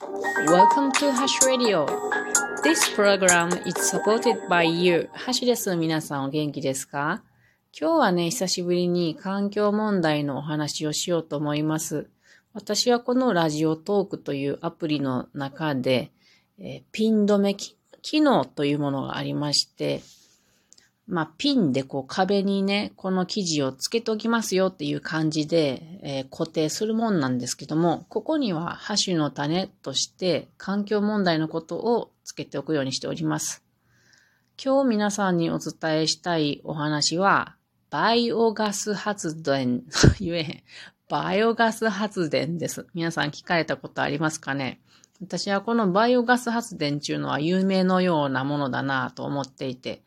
Welcome to Hash Radio. This program is supported by you. ハッシュです。皆さんお元気ですか？今日はね、久しぶりに環境問題のお話をしようと思います。私はこのラジオトークというアプリの中で、えー、ピン止め機能というものがありまして、まあ、ピンでこう壁にね、この生地をつけておきますよっていう感じで、えー、固定するもんなんですけども、ここにはハッシュの種として環境問題のことをつけておくようにしております。今日皆さんにお伝えしたいお話は、バイオガス発電、言えへん。バイオガス発電です。皆さん聞かれたことありますかね？私はこのバイオガス発電っていうのは有名のようなものだなと思っていて、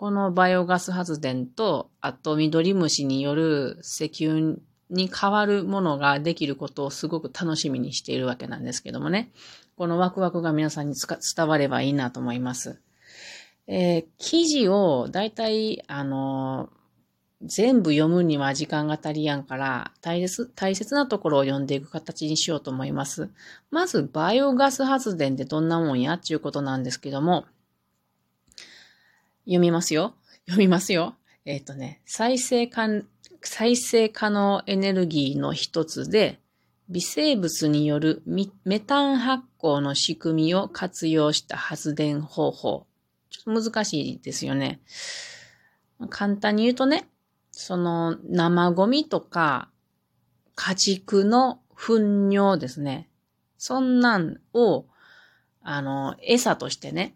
このバイオガス発電と、あと緑虫による石油に変わるものができることをすごく楽しみにしているわけなんですけどもね。このワクワクが皆さんに伝わればいいなと思います。えー、記事をだいたい、あの全部読むには時間が足りやんから、大切、大切なところを読んでいく形にしようと思います。まず、バイオガス発電ってどんなもんやっていうことなんですけども、読みますよ。読みますよ。えっ、ー、とね、再生可、再生可能エネルギーの一つで、微生物によるメタン発酵の仕組みを活用した発電方法。ちょっと難しいですよね。簡単に言うとね、その生ゴミとか家畜の糞尿ですね。そんなんを、あの、餌としてね、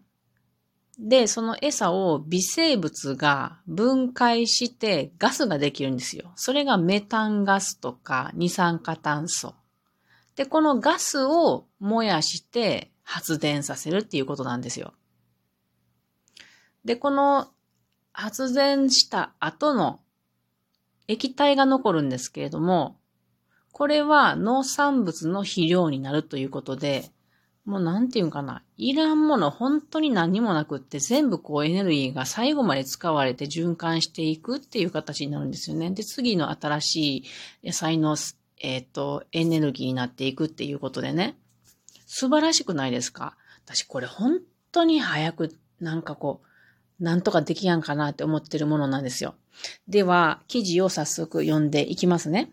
で、その餌を微生物が分解してガスができるんですよ。それがメタンガスとか二酸化炭素。で、このガスを燃やして発電させるっていうことなんですよ。で、この発電した後の液体が残るんですけれども、これは農産物の肥料になるということで、もうなんていうんかな。いらんもの本当に何もなくって全部こうエネルギーが最後まで使われて循環していくっていう形になるんですよね。で、次の新しい野菜の、えっ、ー、と、エネルギーになっていくっていうことでね。素晴らしくないですか？私これ本当に早くなんかこう、なんとかできやんかなって思ってるものなんですよ。では、記事を早速読んでいきますね。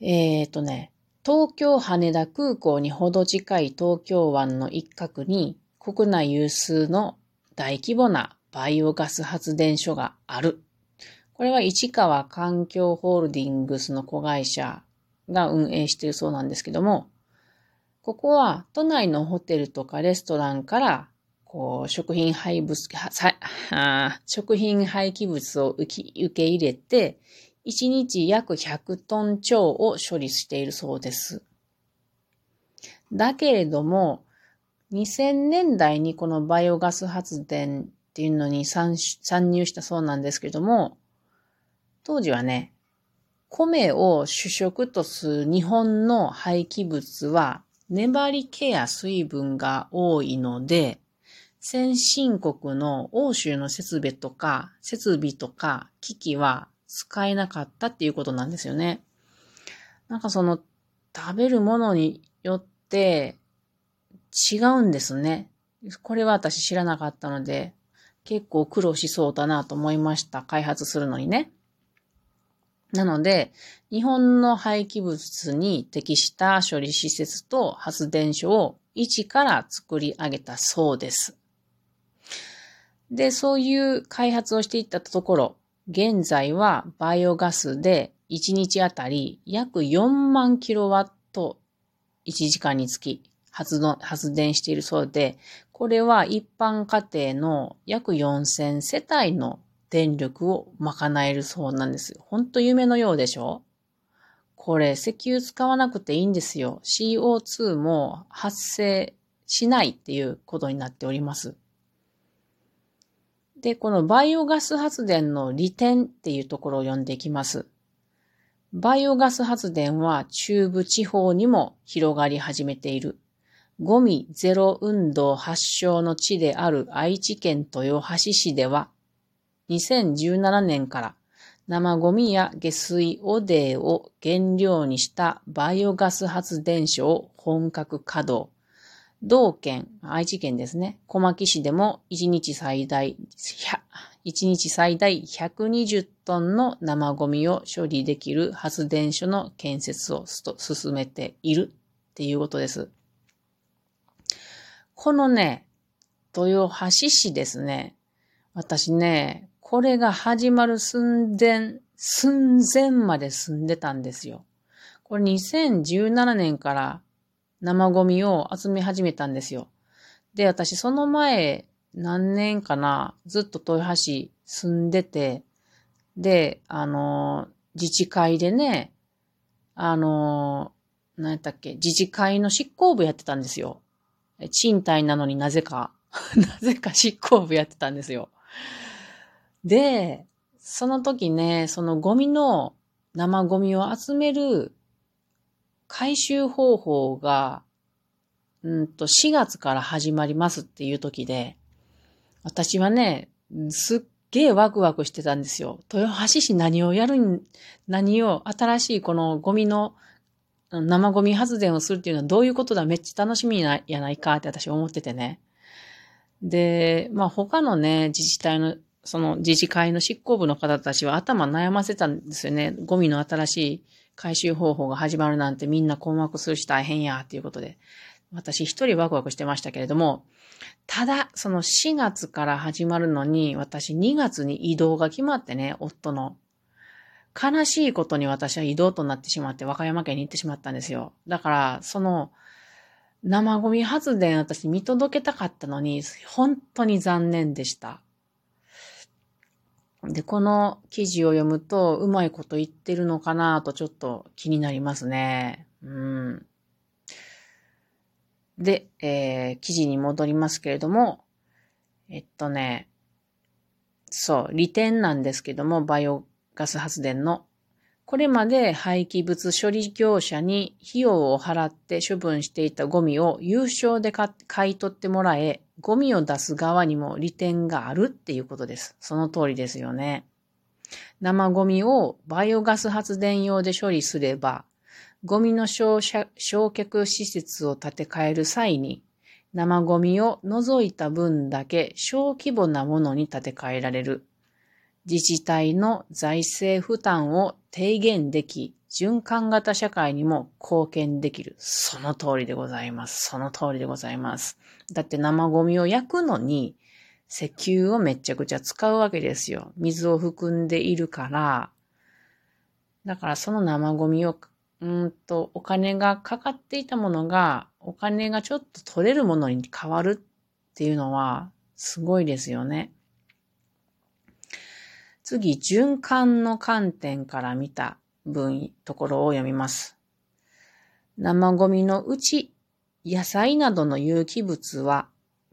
えっ、ー、とね、東京羽田空港にほど近い東京湾の一角に国内有数の大規模なバイオガス発電所がある。これは市川環境ホールディングスの子会社が運営しているそうなんですけども、ここは都内のホテルとかレストランからこう食品廃物、食品廃棄物を受け入れて1日約100トン超を処理しているそうです。だけれども、2000年代にこのバイオガス発電っていうのに参入したそうなんですけども、当時はね、米を主食とする日本の廃棄物は粘り気や水分が多いので、先進国の欧州の設備とか、設備とか機器は使えなかったっていうことなんですよね。なんかその食べるものによって違うんですね。これは私知らなかったので、結構苦労しそうだなと思いました。開発するのにね。なので、日本の廃棄物に適した処理施設と発電所を一から作り上げたそうです。で、そういう開発をしていったところ、現在はバイオガスで1日あたり約4万キロワット1時間につき発電しているそうで、これは一般家庭の約4000世帯の電力を賄えるそうなんです。ほんと夢のようでしょ？これ石油使わなくていいんですよ。CO2 も発生しないっていうことになっております。で、このバイオガス発電の利点っていうところを読んでいきます。バイオガス発電は中部地方にも広がり始めている。ゴミゼロ運動発祥の地である愛知県豊橋市では、2017年から生ゴミや下水汚泥を原料にしたバイオガス発電所を本格稼働。同県、愛知県ですね、小牧市でも1日最大、1日最大120トンの生ゴミを処理できる発電所の建設を進めているっていうことです。このね、豊橋市ですね、私ね、これが始まる寸前、寸前まで住んでたんですよ。これ2017年から生ゴミを集め始めたんですよ。で、私その前何年かな、ずっと豊橋住んでて、で、あの、自治会でね、あの、何やったっけ、自治会の執行部やってたんですよ。賃貸なのになぜか、なぜか執行部やってたんですよ。で、その時ね、そのゴミの、生ゴミを集める回収方法が、うんと、4月から始まりますっていう時で、私はね、すっげえワクワクしてたんですよ。豊橋市何をやるん、何を、新しいこのゴミの、生ゴミ発電をするっていうのはどういうことだめっちゃ楽しみなやないかって私思っててね。で、まあ他のね、自治体のその自治会の執行部の方たちは頭悩ませたんですよね。ゴミの新しい回収方法が始まるなんてみんな困惑するし大変や、っていうことで。私一人ワクワクしてましたけれども、ただ、その4月から始まるのに、私2月に移動が決まってね、夫の。悲しいことに私は移動となってしまって和歌山県に行ってしまったんですよ。だから、その、生ゴミ発電私見届けたかったのに、本当に残念でした。で、この記事を読むと、うまいこと言ってるのかなとちょっと気になりますね。うん。で、えー、記事に戻りますけれども、えっとね、そう、利点なんですけども、バイオガス発電の。これまで廃棄物処理業者に費用を払って処分していたゴミを有償で買い取ってもらえ、ゴミを出す側にも利点があるっていうことです。その通りですよね。生ゴミをバイオガス発電用で処理すれば、ゴミの焼却施設を建て替える際に、生ゴミを除いた分だけ小規模なものに建て替えられる。自治体の財政負担を低減でき、循環型社会にも貢献できる。その通りでございます。その通りでございます。だって生ゴミを焼くのに、石油をめちゃくちゃ使うわけですよ。水を含んでいるから。だからその生ゴミを、うんと、お金がかかっていたものが、お金がちょっと取れるものに変わるっていうのは、すごいですよね。次、循環の観点から見た文、ところを読みます。生ゴミのうち、野菜などの有機物は、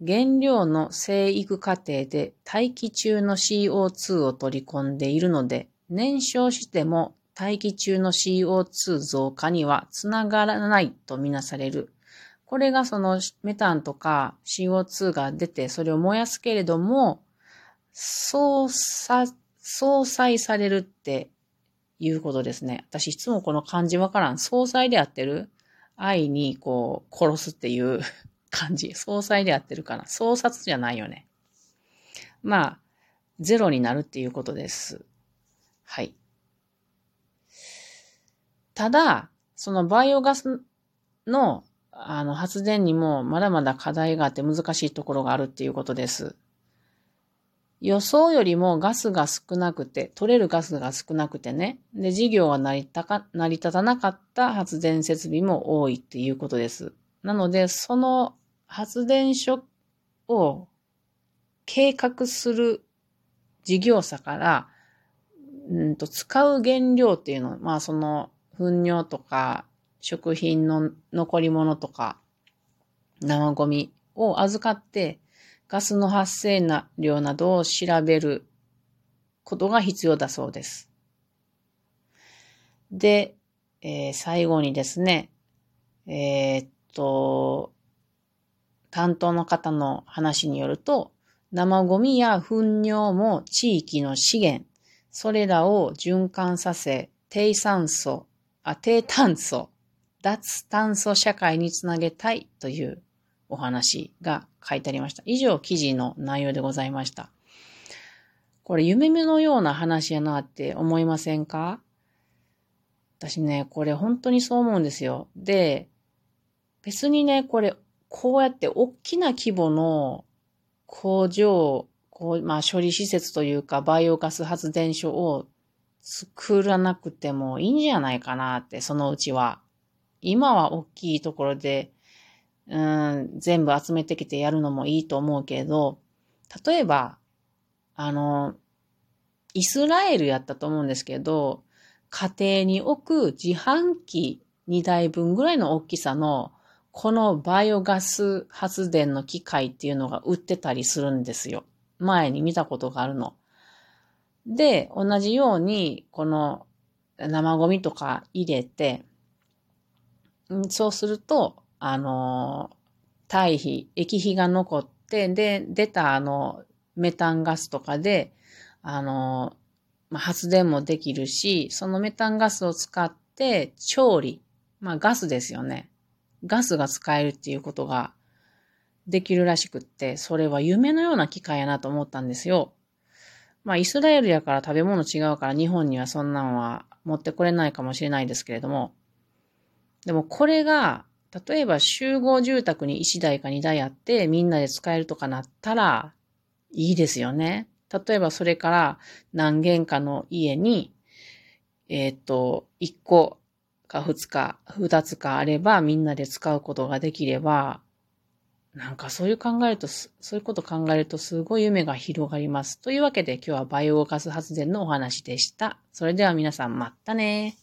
原料の生育過程で大気中の CO2 を取り込んでいるので、燃焼しても大気中の CO2 増加にはつながらないとみなされる。これがそのメタンとか CO2 が出てそれを燃やすけれども、相殺されるっていうことですね。私いつもこの漢字わからん。総裁でやってる？愛にこう殺すっていう 感じ。総裁でやってるかな？総殺じゃないよね。まあ、ゼロになるっていうことです。はい。ただ、そのバイオガスのあの発電にもまだまだ課題があって難しいところがあるっていうことです。予想よりもガスが少なくて、取れるガスが少なくてね。で、事業が成りたか成り立たなかった発電設備も多いっていうことです。なので、その発電所を計画する事業者から、うんと使う原料っていうの、まあその、糞尿とか、食品の残り物とか、生ゴミを預かって、ガスの発生な量などを調べることが必要だそうです。で、えー、最後にですね、えー、っと、担当の方の話によると、生ゴミや糞尿も地域の資源、それらを循環させ、低酸素、あ、低炭素、脱炭素社会につなげたいというお話が書いてありました。以上、記事の内容でございました。これ、夢のような話やなって思いませんか？私ね、これ本当にそう思うんですよ。で、別にね、これ、こうやって大きな規模の工場、こう、まあ処理施設というか、バイオガス発電所を作らなくてもいいんじゃないかなって、そのうちは。今は大きいところで、うん、全部集めてきてやるのもいいと思うけど、例えば、あの、イスラエルやったと思うんですけど、家庭に置く自販機2台分ぐらいの大きさの、このバイオガス発電の機械っていうのが売ってたりするんですよ。前に見たことがあるの。で、同じように、この生ゴミとか入れて、そうすると、あの、堆肥、液肥が残って、で、出たあの、メタンガスとかで、あの、まあ、発電もできるし、そのメタンガスを使って調理、まあガスですよね。ガスが使えるっていうことができるらしくって、それは夢のような機会やなと思ったんですよ。まあイスラエルやから食べ物違うから日本にはそんなんは持ってこれないかもしれないですけれども、でもこれが、例えば集合住宅に1台か2台あってみんなで使えるとかなったらいいですよね。例えばそれから何軒かの家に、えっ、ー、と、1個か2日、2つかあればみんなで使うことができれば、なんかそういう考えると、そういうこと考えるとすごい夢が広がります。というわけで今日はバイオガス発電のお話でした。それでは皆さんまたね